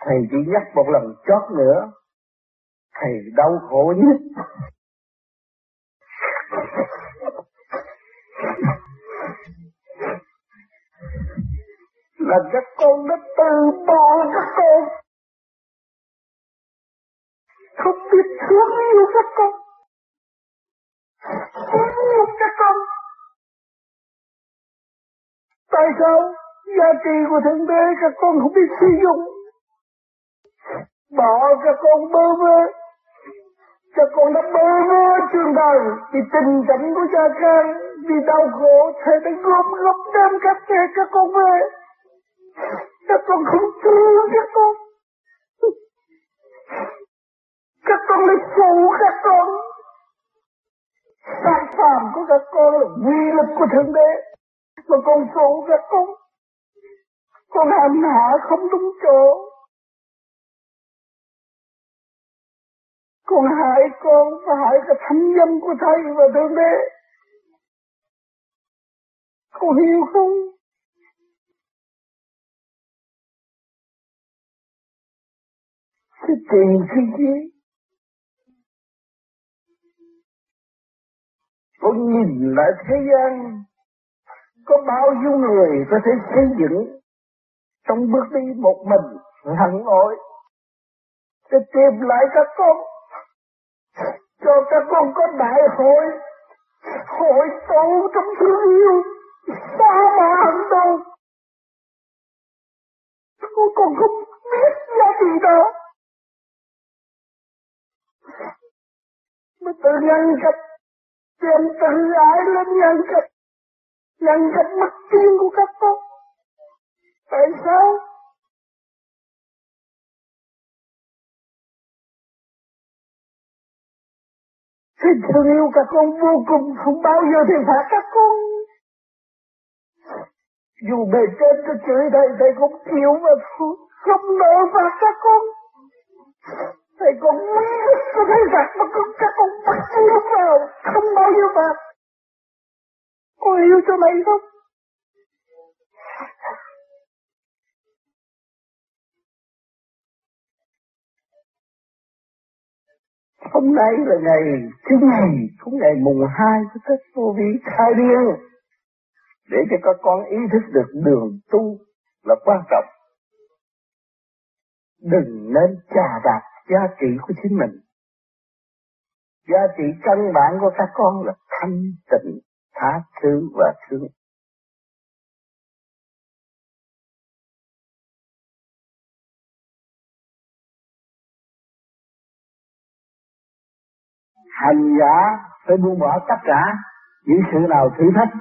Thầy chỉ nhắc một lần chót nữa, thầy đau khổ nhất. là các con đã từ bỏ các con. Không biết thương yêu các con. Thương yêu các con. Tại sao giá trị của thượng đế các con không biết sử dụng? Bỏ các con bơ vơ. Các con đã bơ vơ trường đời. Vì tình cảnh của cha con vì đau khổ, thầy đã gom góp đem các trẻ các con về. Các con không thương các con. Các con lại phụ các con. Sai phạm của các con là quy lực của thượng đế. Mà con phụ các con con hành hạ không đúng chỗ. Con hại con và hại cả thánh danh của thầy và thượng đế. Con hiểu không? Cái tiền cái gì? Con nhìn lại thế gian, có bao nhiêu người có thể xây dựng trong bước đi một mình lặng lội để tìm lại các con cho các con có đại hội hội tụ trong thương yêu. Xa mà hận đâu? Con còn không biết giá trị đó. Mới tự nhân cách, đem tự ái lên nhân cách. Nhân cách mất tiên của các con. Tại sao? Xin thương yêu các con vô cùng không bao giờ thì phạt các con. Dù bề trên có chửi thầy, thầy cũng chịu mà thôi. Không nỡ phạt các con. Thầy còn muốn có thấy phạt mà con các con bắt lúc vào. Không bao giờ phạt. Con yêu cho mày không? Hôm nay là ngày thứ ngày, cũng ngày mùng hai của Tết Vô Vi khai điên. Để cho các con ý thức được đường tu là quan trọng. Đừng nên trà đạp giá trị của chính mình. Giá trị căn bản của các con là thanh tịnh, tha thứ và thương. Hành giả phải buông bỏ tất cả những sự nào thử thách.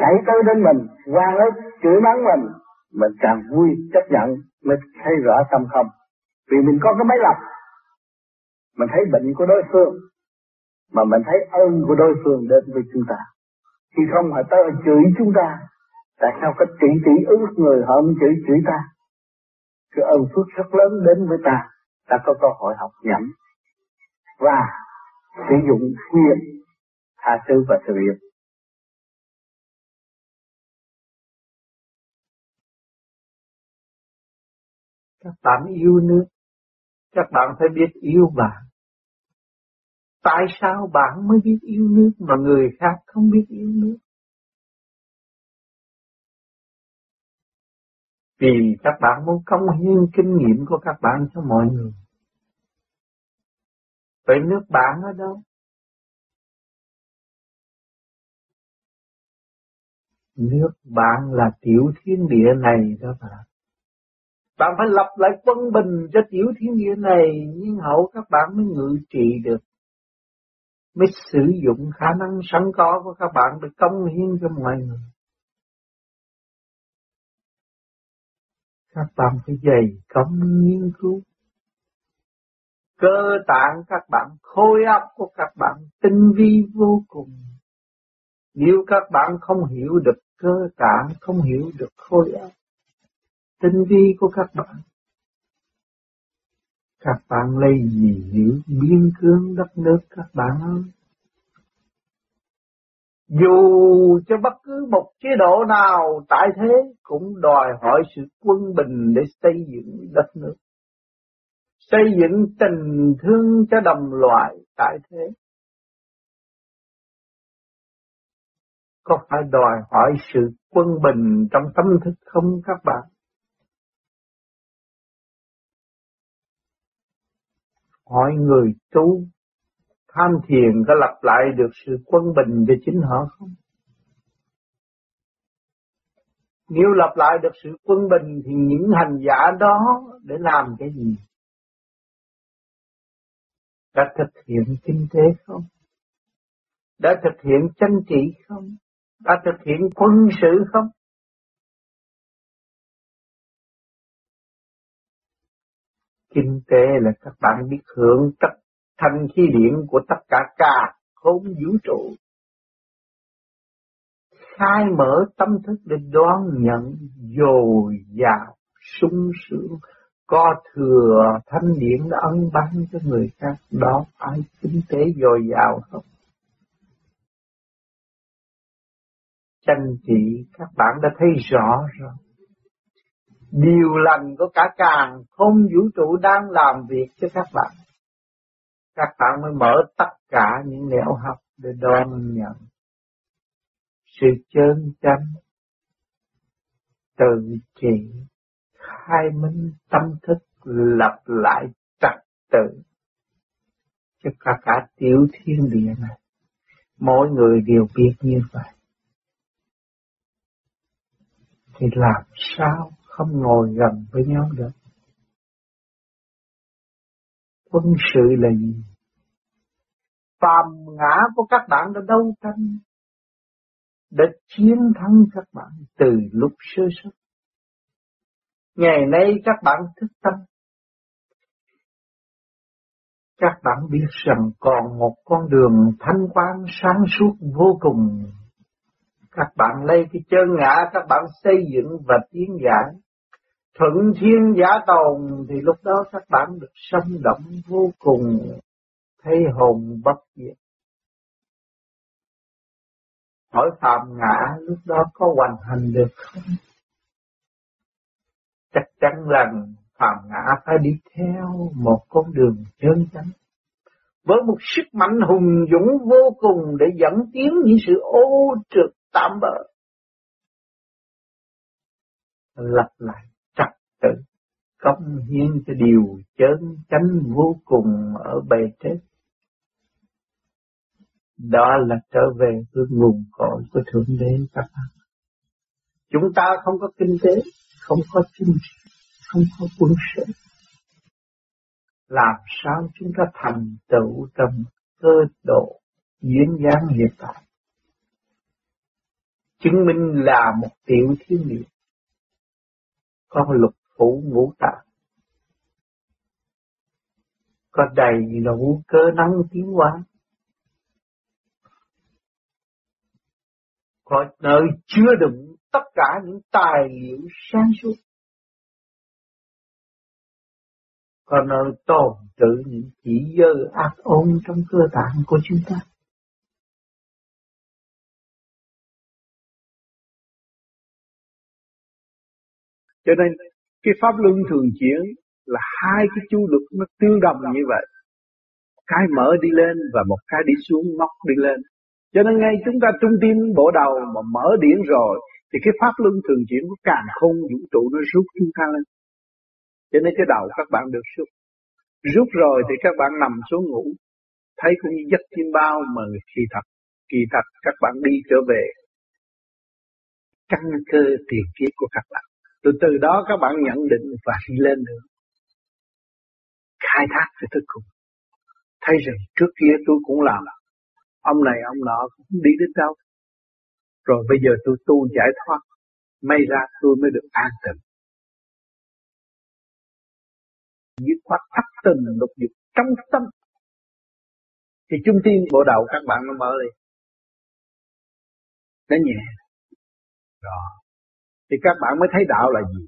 Xảy tới đến mình, quan ức, chửi mắng mình mình càng vui, chấp nhận mới thấy rõ tâm không. Vì mình có cái máy lập mình thấy bệnh của đối phương, mà mình thấy ơn của đối phương đến với chúng ta. Khi không họ tới chửi chúng ta, tại sao có tỷ tỷ ước người họ không chửi chửi ta? Cái ơn phước rất lớn đến với ta. Ta có cơ hội học nhẩm và sử dụng quyền tha thứ và sự yêu. Các bạn yêu nước, các bạn phải biết yêu bạn. Tại sao bạn mới biết yêu nước mà người khác không biết yêu nước? Vì các bạn muốn công hiến kinh nghiệm của các bạn cho mọi người. Vậy nước bạn ở đâu? Nước bạn là tiểu thiên địa này đó bạn. Bạn phải lập lại quân bình cho tiểu thiên địa này, nhưng hậu các bạn mới ngự trị được. Mới sử dụng khả năng sẵn có của các bạn để công hiến cho mọi người. Các bạn phải dày công nghiên cứu cơ tạng các bạn, khối óc của các bạn tinh vi vô cùng. Nếu các bạn không hiểu được cơ tạng, không hiểu được khối óc, tinh vi của các bạn, các bạn lấy gì hiểu biên cương đất nước các bạn ơi. Dù cho bất cứ một chế độ nào tại thế cũng đòi hỏi sự quân bình để xây dựng đất nước. Xây dựng tình thương cho đồng loại tại thế. Có phải đòi hỏi sự quân bình trong tâm thức không các bạn? Hỏi người tu, tham thiền có lập lại được sự quân bình cho chính họ không? Nếu lập lại được sự quân bình thì những hành giả đó để làm cái gì? Đã thực hiện kinh tế không? Đã thực hiện chánh trị không? Đã thực hiện quân sự không? Kinh tế là các bạn biết hưởng tất thanh khí điển của tất cả cả không vũ trụ. Khai mở tâm thức để đoán nhận dồi dào, sung sướng, có thừa thanh điển đã ân ban cho người khác, đó ai kinh tế dồi dào không? Chanh chị các bạn đã thấy rõ rồi. Điều lành của cả càng không vũ trụ đang làm việc cho các bạn các bạn mới mở tất cả những nẻo học để đón nhận sự chân chánh từ trị khai minh tâm thức lập lại trật tự. Cho cả cả tiểu thiên địa này. Mỗi người đều biết như vậy. Thì làm sao không ngồi gần với nhau được? Quân sự là gì? Phàm ngã của các bạn đã đấu tranh, đã chiến thắng các bạn từ lúc sơ xuất. Ngày nay các bạn thức tâm, các bạn biết rằng còn một con đường thanh quan sáng suốt vô cùng. Các bạn lấy cái chân ngã các bạn xây dựng và tiến giải. Thuận thiên giả tồn thì lúc đó các bạn được sống động vô cùng thấy hồn bất diệt. Hỏi phạm ngã lúc đó có hoàn thành được không? Chắc chắn rằng phàm ngã phải đi theo một con đường chân chánh. Với một sức mạnh hùng dũng vô cùng để dẫn tiến những sự ô trượt tạm bỡ. Lập lại trật tự, công hiến cho điều chân chánh vô cùng ở bề trên. Đó là trở về với nguồn cội của Thượng Đế các bạn. Chúng ta không có kinh tế, không có chính trị, không có quân sự. Làm sao chúng ta thành tựu trong cơ độ diễn dáng hiện tại? Chứng minh là một tiểu thiên địa. Có lục phủ ngũ tạng. Có đầy đủ cơ năng tiến hóa có nơi chứa đựng tất cả những tài liệu sáng suốt. Có nơi tồn trữ những chỉ dơ ác ôn trong cơ tạng của chúng ta. Cho nên, cái pháp luân thường chuyển là hai cái chu lực nó tương đồng như vậy. Cái mở đi lên và một cái đi xuống móc đi lên. Cho nên ngay chúng ta trung tim bộ đầu mà mở điển rồi thì cái pháp luân thường chuyển của càng không vũ trụ nó rút chúng ta lên. Cho nên cái đầu các bạn được rút. Rút rồi thì các bạn nằm xuống ngủ. Thấy cũng như giấc chim bao mà kỳ thật. Kỳ thật các bạn đi trở về căn cơ tiền kiếp của các bạn. Từ từ đó các bạn nhận định và đi lên nữa. Khai thác cái thức cùng. Thấy rằng trước kia tôi cũng làm ông này, ông nọ cũng đi đến đâu. Rồi bây giờ tôi tu giải thoát, may ra tôi mới được an tịnh. Dứt khoát thắt tình lục dục trong tâm. Thì trung tim bộ đầu các bạn nó mở đi. Nó nhẹ. Rồi. Thì các bạn mới thấy đạo là gì?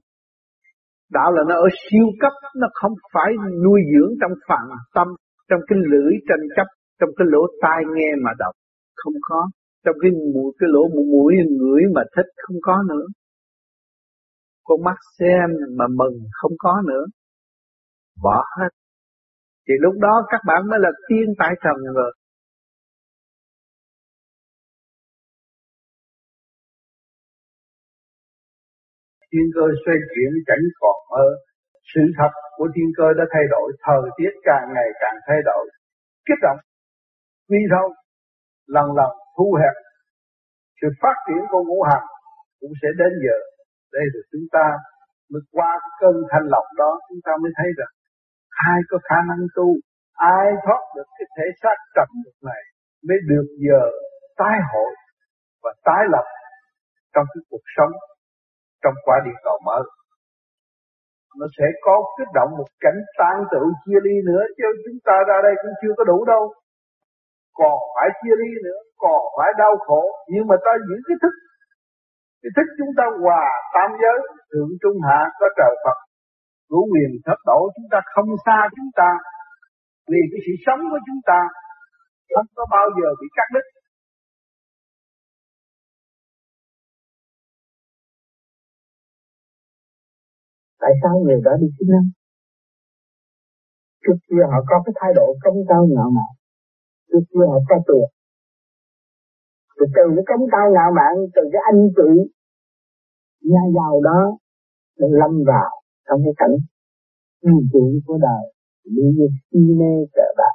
Đạo là nó ở siêu cấp, nó không phải nuôi dưỡng trong phạm tâm, trong cái lưỡi tranh chấp trong cái lỗ tai nghe mà đọc không có trong cái mũi cái lỗ mũi, mũi ngửi mà thích không có nữa. Con mắt xem mà mừng không có nữa. Bỏ hết. Thì lúc đó các bạn mới là tiên tại trần rồi. Thiên cơ xoay chuyển cảnh còn mơ. Sự thật của thiên cơ đã thay đổi thời tiết càng ngày càng thay đổi. Kích động. Vì thôi lần lần thu hẹp sự phát triển của ngũ hành cũng sẽ đến giờ. Đây là chúng ta mới qua cái cơn thanh lọc đó, chúng ta mới thấy rằng ai có khả năng tu, ai thoát được cái thể xác trầm được này mới được giờ tái hội và tái lập trong cái cuộc sống, trong quả địa cầu mở. Nó sẽ có kích động một cảnh tan tự chia ly nữa chứ chúng ta ra đây cũng chưa có đủ đâu còn phải chia ly nữa, còn phải đau khổ. Nhưng mà ta giữ cái thức cái thức chúng ta hòa tam giới, thượng trung hạ, có trời Phật cứu quyền thất độ chúng ta không xa chúng ta. Vì cái sự sống của chúng ta không có bao giờ bị cắt đứt. Tại sao người đó đi sinh năm trước kia họ có cái thái độ công cao ngạo mạn trước kia họ có tiền từ từ cái công cao ngạo mạn từ cái anh chị nhà giàu đó lâm vào trong cái cảnh yêu chuộng của đời. Bị như si mê cờ bạc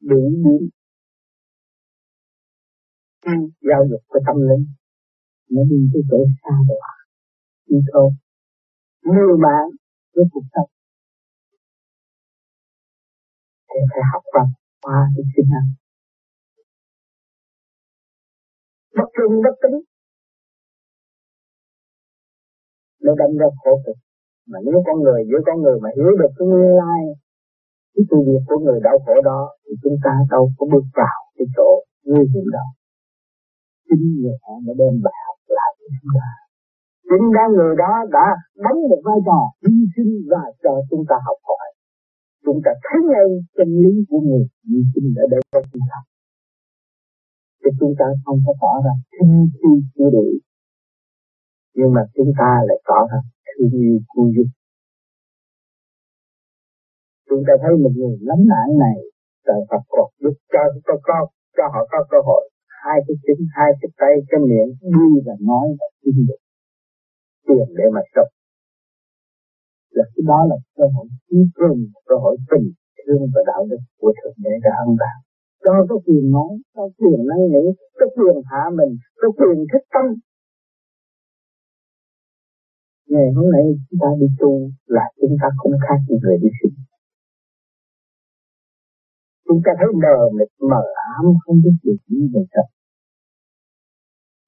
bị biến giáo dục của tâm linh, nó đi tới chỗ xa đọa đi thôi. Mưu mạng với cuộc sống, thì phải học bằng qua cái sinh năng bất trung bất tính. Nó đâm ra khổ cực. Mà nếu con người, giữa con người mà hiểu được cái nguyên lai, cái sự việc của người đau khổ đó, thì chúng ta đâu có bước vào cái chỗ nguy hiểm đó. Chính người họ mới đem bài học lại cho chúng ta. Chính ra người đó đã đóng một vai trò hy sinh và cho chúng ta học chúng ta thấy ngay chân lý của người như sinh ở đây cho chúng ta thì chúng ta không có tỏ ra thiên chi chưa đủ nhưng mà chúng ta lại tỏ ra thương yêu cu dục chúng ta thấy một người lắm nạn này trời Phật Phật giúp cho cho con cho họ có cơ hội. Hai cái chân hai cái tay, cái miệng, đi và nói và tin được tiền để mà sống là cái đó là cơ hội trí cường cơ hội tình thương và đạo đức của thượng đế đã ăn bạn cho có quyền nói có quyền năng nghĩ có quyền hạ mình có quyền thích tâm. Ngày hôm nay chúng ta đi tu là chúng ta không khác gì người đi sinh. Chúng ta thấy mờ mịt, mờ ám, không biết được gì về thật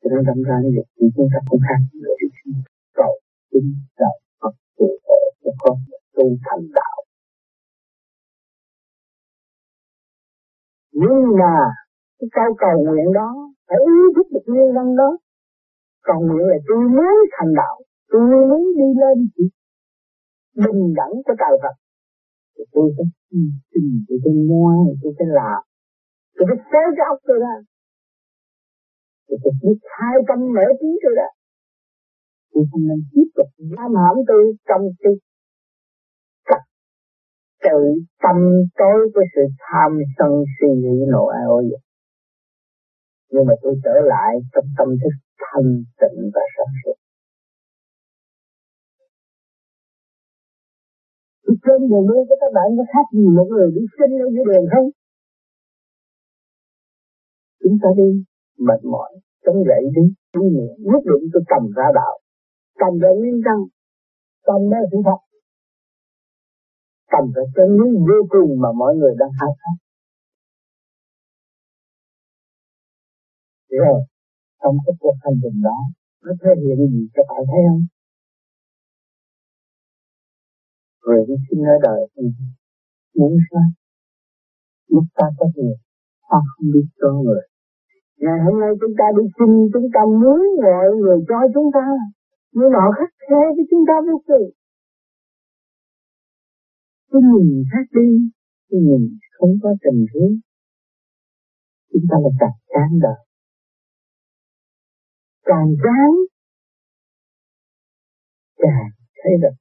cho nên đâm ra như vậy chúng ta không khác người đi sinh. Cầu chính đạo Phật phù hộ của con tu thành đạo. Nhưng mà cái câu cầu nguyện đó, phải ý thức được nguyên nhân đó. Cầu nguyện là tôi muốn thành đạo, tôi muốn đi lên chỉ bình đẳng của trời Phật. Thì tôi sẽ xin tôi sẽ ngoan, tôi sẽ làm. Tôi phải xé cái ốc tôi ra. Tôi sẽ biết hai tâm mở trí tôi ra. Tôi không nên tiếp tục giam hãm tôi trong cái tự tâm tối với sự tham sân si nghĩ nộ ai ô vậy nhưng mà tôi trở lại trong tâm thức thanh tịnh và sáng suốt trên đường đi của các bạn có khác gì một người đi sinh ở dưới đường không? Chúng ta đi mệt mỏi, chống dậy đi, đi niệm, nhất định tôi cầm ra đạo, cầm ra nguyên căn, cầm ra sự thật, tầm phải chân lý vô cùng mà mọi người đang hát. khát. Rồi. Trong cái cuộc hành trình đó, nó thể hiện gì các bạn thấy không? rồi đi sinh ở đời thì muốn sao lúc ta có tiền ta không biết cho người ngày hôm nay chúng ta đi sinh chúng ta muốn mọi người cho chúng ta nhưng họ khắc khe với chúng ta vô cùng cái nhìn khác đi cái nhìn không có tình thương chúng ta là càng chán đời. Càng chán, càng thấy được.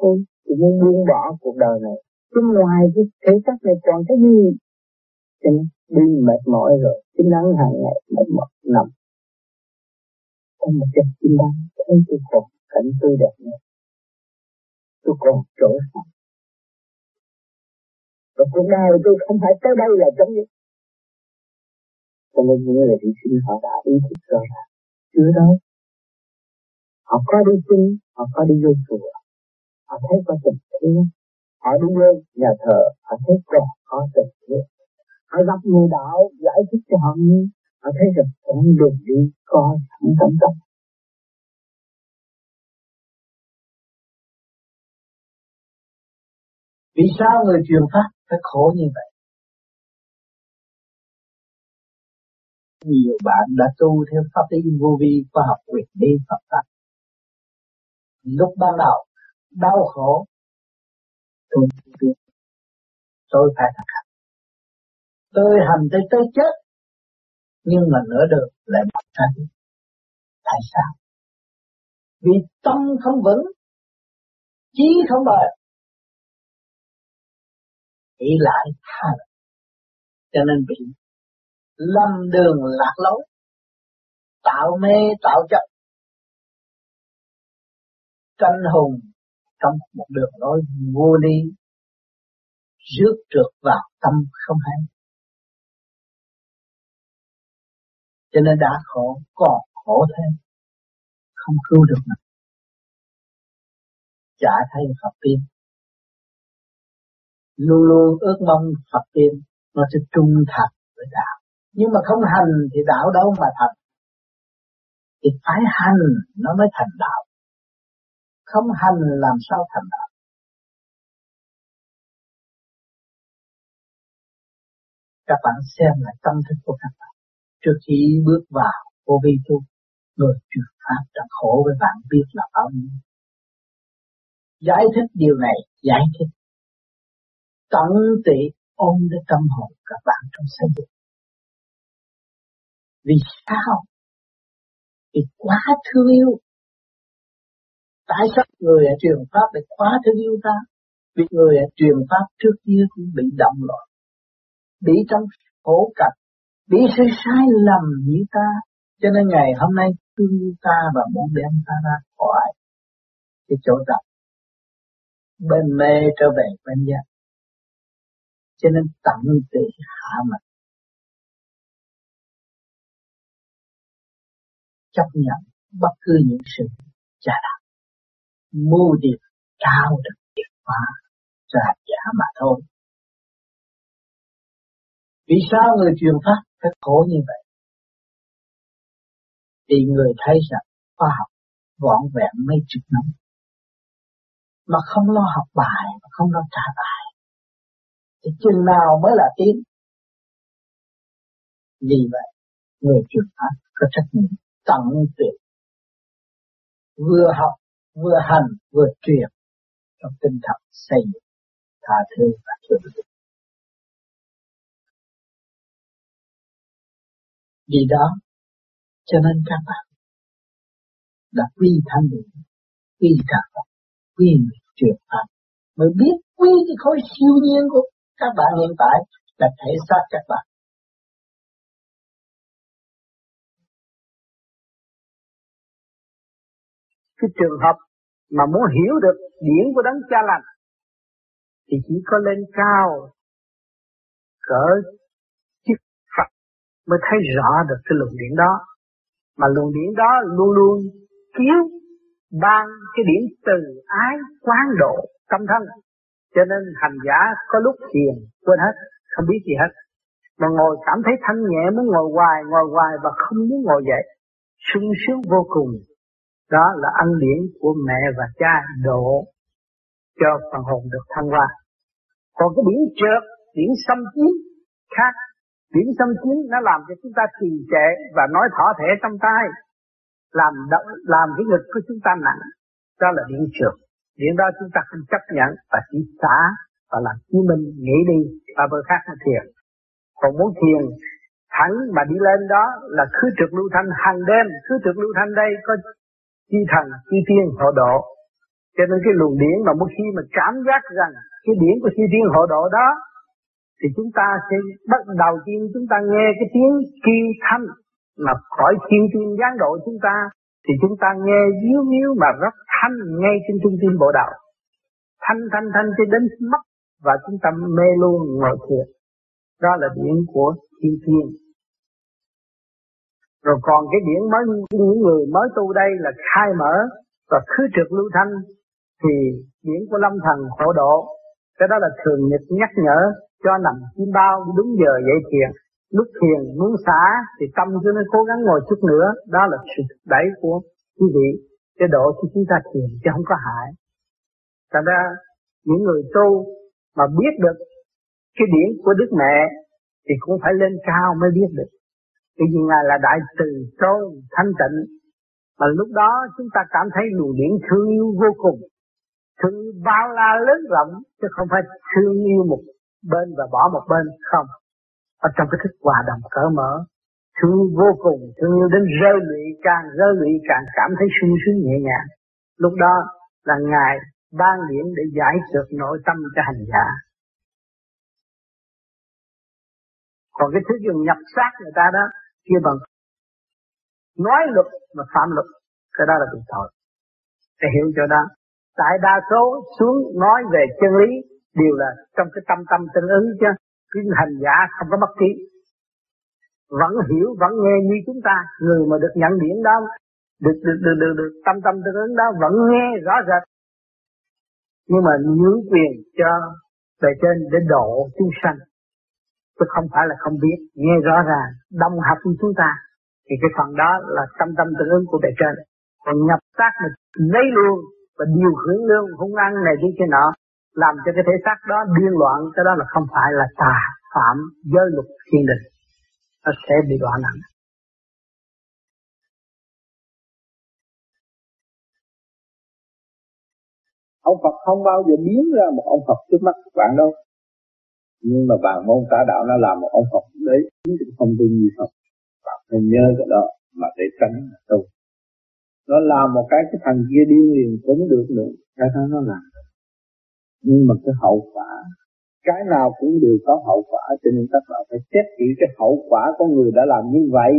Thôi chỉ muốn buông bỏ cuộc đời này. Chứ ngoài cái thể xác này còn cái gì? Cho nên đi mệt mỏi rồi. Cái nắng hàng ngày mệt mỏi nằm. Trong một cái chim bay, thấy tôi còn cảnh tươi đẹp nữa. Tôi còn chỗ sống và cuộc đời tôi không phải tới đây là chấm dứt cho nên những người đi sinh họ đã ý thức rõ ràng chưa đâu. Họ có đi sinh họ có đi vô chùa. Họ thấy có tình thương. Họ đi vô nhà thờ, họ thấy còn có tình thương. Họ gặp người đạo, giải thích cho họ nghe. Họ thấy rằng con đường đi coi sẵn tâm tâm Vì sao người truyền pháp phải khổ như vậy? Nhiều bạn đã tu theo pháp lý vô vi, khoa học quyền đi Phật pháp. Lúc ban đầu, đau khổ. Tôi biết. Tôi phải thực hành. Tôi hành tới tới chết. Nhưng mà nửa đường lại mất ra tại sao? Vì tâm không vững, chí không bền nghĩ lại. Tha cho nên bị lâm đường lạc lối, tạo mê, tạo chấp. Tranh hùng trong một đường lối vô lý, rước trượt vào tâm không hay. Cho nên đã khổ, còn khổ thêm, không cứu được mình. Chả thấy Phật tiên luôn luôn ước mong Phật tiên nó sẽ trung thành với đạo. Nhưng mà không hành thì đạo đâu mà thành. Thì phải hành nó mới thành đạo. Không hành làm sao thành đạo? Các bạn xem lại tâm thức của các bạn. Trước khi bước vào vô vi tu, người truyền pháp đã khổ với bạn biết là bao nhiêu. Giải thích điều này, giải thích tận tụy ôm lấy tâm hồn các bạn trong xây dựng vì sao? Vì quá thương yêu. Tại sao người ở truyền pháp lại quá thương yêu ta? Vì người ở truyền pháp trước kia cũng bị động loạn, bị trong khổ cảnh, bị sự sai lầm như ta. Cho nên ngày hôm nay thương yêu ta và muốn đem ta ra khỏi cái chỗ tập. Bên mê trở về bên giác cho nên tận tụy hạ mình. Chấp nhận bất cứ những sự trả đạp, mưu điệp cao được điệp phá cho giả mà thôi. Vì sao người truyền pháp phải khổ như vậy? Thì người thấy rằng khoa học vọn vẹn mấy chục năm, mà không lo học bài, mà không lo trả bài thì chừng nào mới là tiến vì vậy, người truyền pháp có trách nhiệm tận tuyệt vừa học, vừa hành, vừa truyền trong tinh thần xây dựng, tha thứ và thương yêu vì đó, cho nên các bạn đã quy thanh định quy cả Phật, quy người truyền pháp mới biết quy cái khối siêu nhiên của các bạn hiện tại là thể xác các bạn. Cái trường hợp mà muốn hiểu được điển của đấng cha lành, thì chỉ có lên cao, cỡ chiếc Phật mới thấy rõ được cái luồng điển đó. Mà luồng điển đó luôn luôn cứu ban cái điển từ ái quán độ tâm thân cho nên hành giả có lúc thiền, quên hết, không biết gì hết. Mà ngồi cảm thấy thanh nhẹ, muốn ngồi hoài ngồi hoài và không muốn ngồi dậy. Sung sướng vô cùng. Đó là ăn điển của mẹ và cha độ cho phần hồn được thăng hoa. Còn cái điển trượt điển xâm chiếm khác. Điển xâm chiếm nó làm cho chúng ta trì trệ và nói thỏ thể trong tay. Làm động làm cái ngực của chúng ta nặng. Đó là điển trượt điển đó chúng ta không chấp nhận và chỉ xả và làm chí minh, nghĩ đi và bờ khác nó thiền. Còn muốn thiền thẳng mà đi lên đó là cứ trực lưu thanh. Hàng đêm cứ trực lưu thanh đây có chi thần, chi tiên hộ độ. Cho nên cái luồng điển mà một khi mà cảm giác rằng cái điển của chi tiên hộ độ đó, thì chúng ta sẽ bắt đầu tiên chúng ta nghe cái tiếng kêu thanh mà khỏi thiên tiên gián độ chúng ta thì chúng ta nghe díu níu mà rất thanh ngay trên trung tâm bộ đạo. Thanh thanh thanh cho đến mất và chúng ta mê luôn ngồi thiền đó là điển của thiên thiên. Rồi còn cái điển mới những người mới tu đây là khai mở và khứ trực lưu thanh. Thì điển của lâm thần khổ độ, cái đó là thường nhật nhắc nhở cho nằm chim bao đúng giờ dậy thiền lúc thiền muốn xả thì tâm cho nó cố gắng ngồi chút nữa đó là sự đẩy của quý vị cái độ cho chúng ta thiền chứ không có hại thành ra, những người tu mà biết được cái điển của Đức Mẹ thì cũng phải lên cao mới biết được. Bởi vì Ngài là đại từ tôn thanh tịnh. Mà lúc đó chúng ta cảm thấy luồng điển thương yêu vô cùng. Thương yêu bao la lớn rộng chứ không phải thương yêu một bên và bỏ một bên, không. Ở trong cái thức hòa đồng cỡ mở. Thương yêu vô cùng, thương yêu đến rơi lụy, càng rơi lụy càng cảm thấy sung sướng nhẹ nhàng. Lúc đó là Ngài ban điển để giải được nội tâm cho hành giả. Còn cái thứ dùng nhập sát người ta đó, kia bằng nói luật mà phạm luật, cái đó là bị tội. Để hiểu cho đó. Tại đa số xuống nói về chân lý đều là trong cái tâm tâm tương ứng chứ. Cái hành giả không có bất kỳ. Vẫn hiểu, vẫn nghe như chúng ta. Người mà được nhận điển đó, được, được, được, được, được tâm tâm tương ứng đó vẫn nghe rõ rệt nhưng mà nhướng quyền cho bề trên để độ chúng sanh chứ không phải là không biết nghe rõ ràng đồng hợp với chúng ta thì cái phần đó là tâm tâm tương ứng của bề trên còn nhập tác mình lấy luôn và điều hướng luôn hung ăn này đi kia nọ làm cho cái thể xác đó điên loạn, cái đó là không phải là tà phạm giới luật thiên đình. Nó sẽ bị loạn nặng. Ông Phật không bao giờ biến ra một ông Phật trước mắt bạn đâu. Nhưng mà bạn môn tả đạo nó làm một ông Phật đấy, chính cũng không tin như Phật. Bạn phải nhớ cái đó mà để tránh tu nó làm một cái cái thằng kia điên liền cũng được nữa. Cái đó nó làm nhưng mà cái hậu quả cái nào cũng đều có hậu quả cho nên các bạn phải xét kỹ cái hậu quả của người đã làm như vậy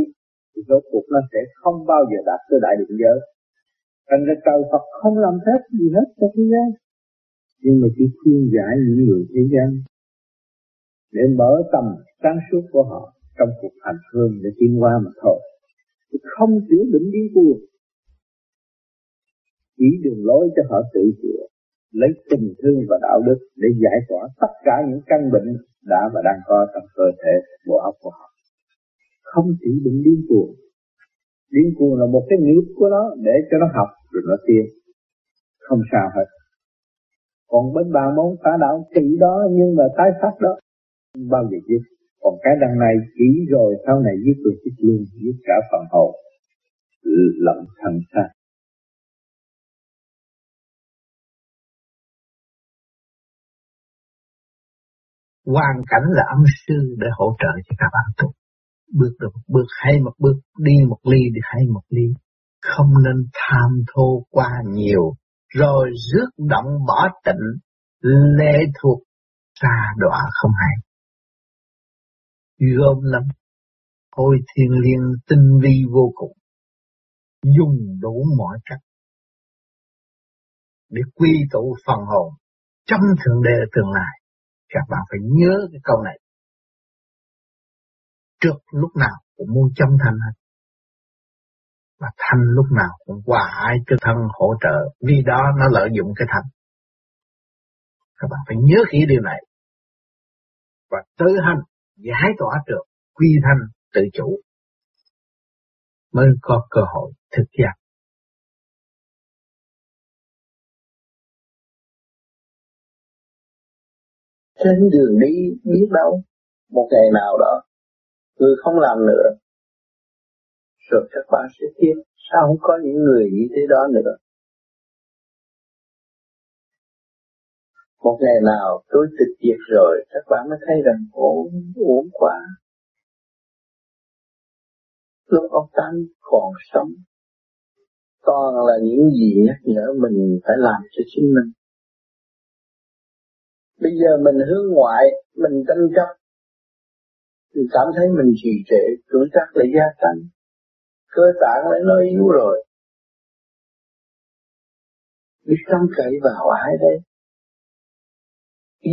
thì rốt cuộc nó sẽ không bao giờ đạt tới đại định giới Thành ra trời Phật không làm phép gì hết cho thế gian. Nhưng mà chỉ khuyên giải những người thế gian để mở tầm sáng suốt của họ trong cuộc hành hương để tiến qua mà thôi. Không chữa bệnh điên cuồng. Chỉ đường lối cho họ tự chữa, lấy tình thương và đạo đức để giải tỏa tất cả những căn bệnh đã và đang có trong cơ thể bộ óc của họ. Không chỉ bệnh điên cuồng, điên cuồng là một cái nghiệp của nó để cho nó học rồi nó tiên không sao hết. Còn bên bàn môn tả đạo chỉ đó nhưng mà tái phát đó không bao giờ giết. Còn cái đằng này chỉ rồi sau này giết được giết luôn giết cả phần hồn. Lẫn thần xác. Hoàn cảnh là âm sư để hỗ trợ cho các bạn tu. Bước được một bước, hay một bước, đi một ly thì hay một ly. Không nên tham thô qua nhiều, rồi rước động bỏ tịnh, lệ thuộc, xa đọa không hay. Gom lắm ôi thiên liên tinh vi vô cùng, dùng đủ mọi cách để quy tụ phần hồn trong thượng đề tương lai các bạn phải nhớ cái câu này trước lúc nào cũng muốn chân thành hết. Mà thanh lúc nào cũng qua ai cho thân hỗ trợ, vì đó nó lợi dụng cái thanh. Các bạn phải nhớ kỹ điều này. Và tới hành, giải tỏa được, quy thanh, tự chủ. Mới có cơ hội thực hiện. Trên đường đi biết đâu, một ngày nào đó người không làm nữa. Rồi các bạn sẽ tiếp sao không có những người như thế đó nữa. Một ngày nào tôi tịch diệt rồi các bạn mới thấy rằng ổn uổng quá. Lúc ông Tám còn sống toàn là những gì nhắc nhở mình phải làm cho chính mình. Bây giờ mình hướng ngoại, mình tranh chấp, mình cảm thấy mình trì trệ, tuổi tác lại gia tăng, cơ tạng lại nói yếu rồi. Biết trông cậy vào ai đây?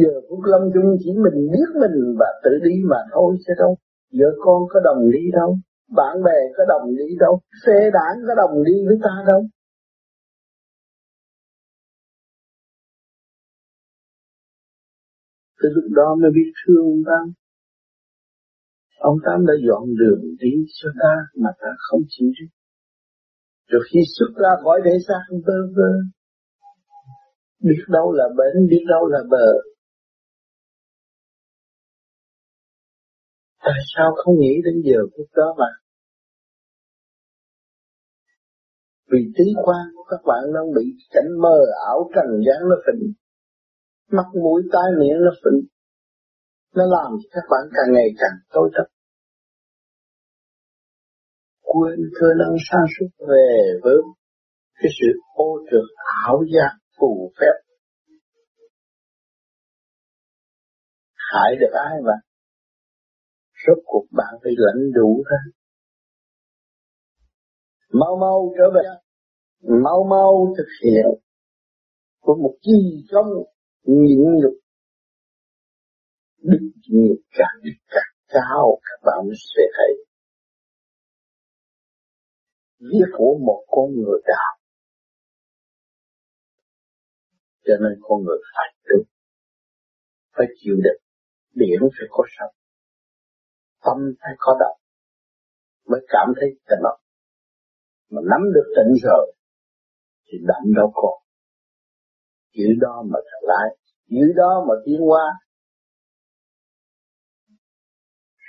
Giờ Phúc Lâm chung chỉ mình biết mình và tự đi mà thôi chứ đâu. Vợ con có đồng đi đâu bạn bè có đồng đi đâu, xe đảng có đồng đi với ta đâu. Tới lúc đó mới biết thương ông Tám. Ông Tám đã dọn đường đi cho ta mà ta không chịu đi. Rồi khi xuất ra khỏi để xác bơ vơ, biết đâu là bến, biết đâu là bờ. Tại sao không nghĩ đến giờ phút đó mà? Vì tứ quan của các bạn đang bị cảnh mơ ảo trần gian nó phình. Mắt, mũi, tai, miệng nó phình. Nó làm cho các bạn càng ngày càng tối tập Quên cơ năng sáng suốt về với cái sự ô trượt ảo giác phù phép. Hại được ai mà? Rốt cuộc bạn phải lãnh đủ ra. Mau mau trở về. Mau mau thực hiện. của một chi công nhịn nhục. Đức nghiệp càng càng cao, các bạn sẽ thấy. Viết của một con người đạo. Cho nên con người phải tu, Phải chịu đựng. Biển phải có sông tâm phải có động, mới cảm thấy tịnh ốc mà nắm được tịnh rồi, thì động đâu còn giữ đó mà thật lại giữ đó mà tiến qua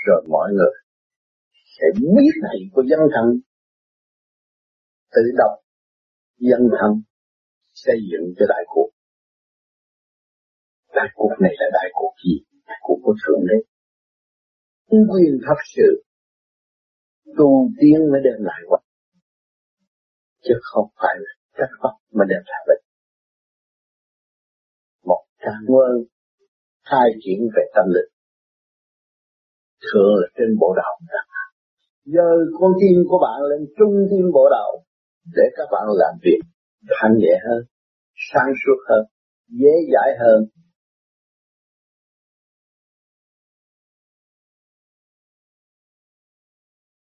rồi mọi người sẽ biết thầy của dân thần. Tự đọc dân thần, xây dựng cho đại cuộc. Đại cuộc này là đại cuộc gì? Đại cuộc của thượng đế. Quyền pháp sự tu tiên mới đem lại quả. Chứ không phải là cách pháp mà đem lại bệnh cảm ơn khai triển về tâm linh thường là trên bộ đầu giờ con tim của bạn lên trung tim bộ đầu để các bạn làm việc thanh nhẹ hơn, sáng suốt hơn, dễ dãi hơn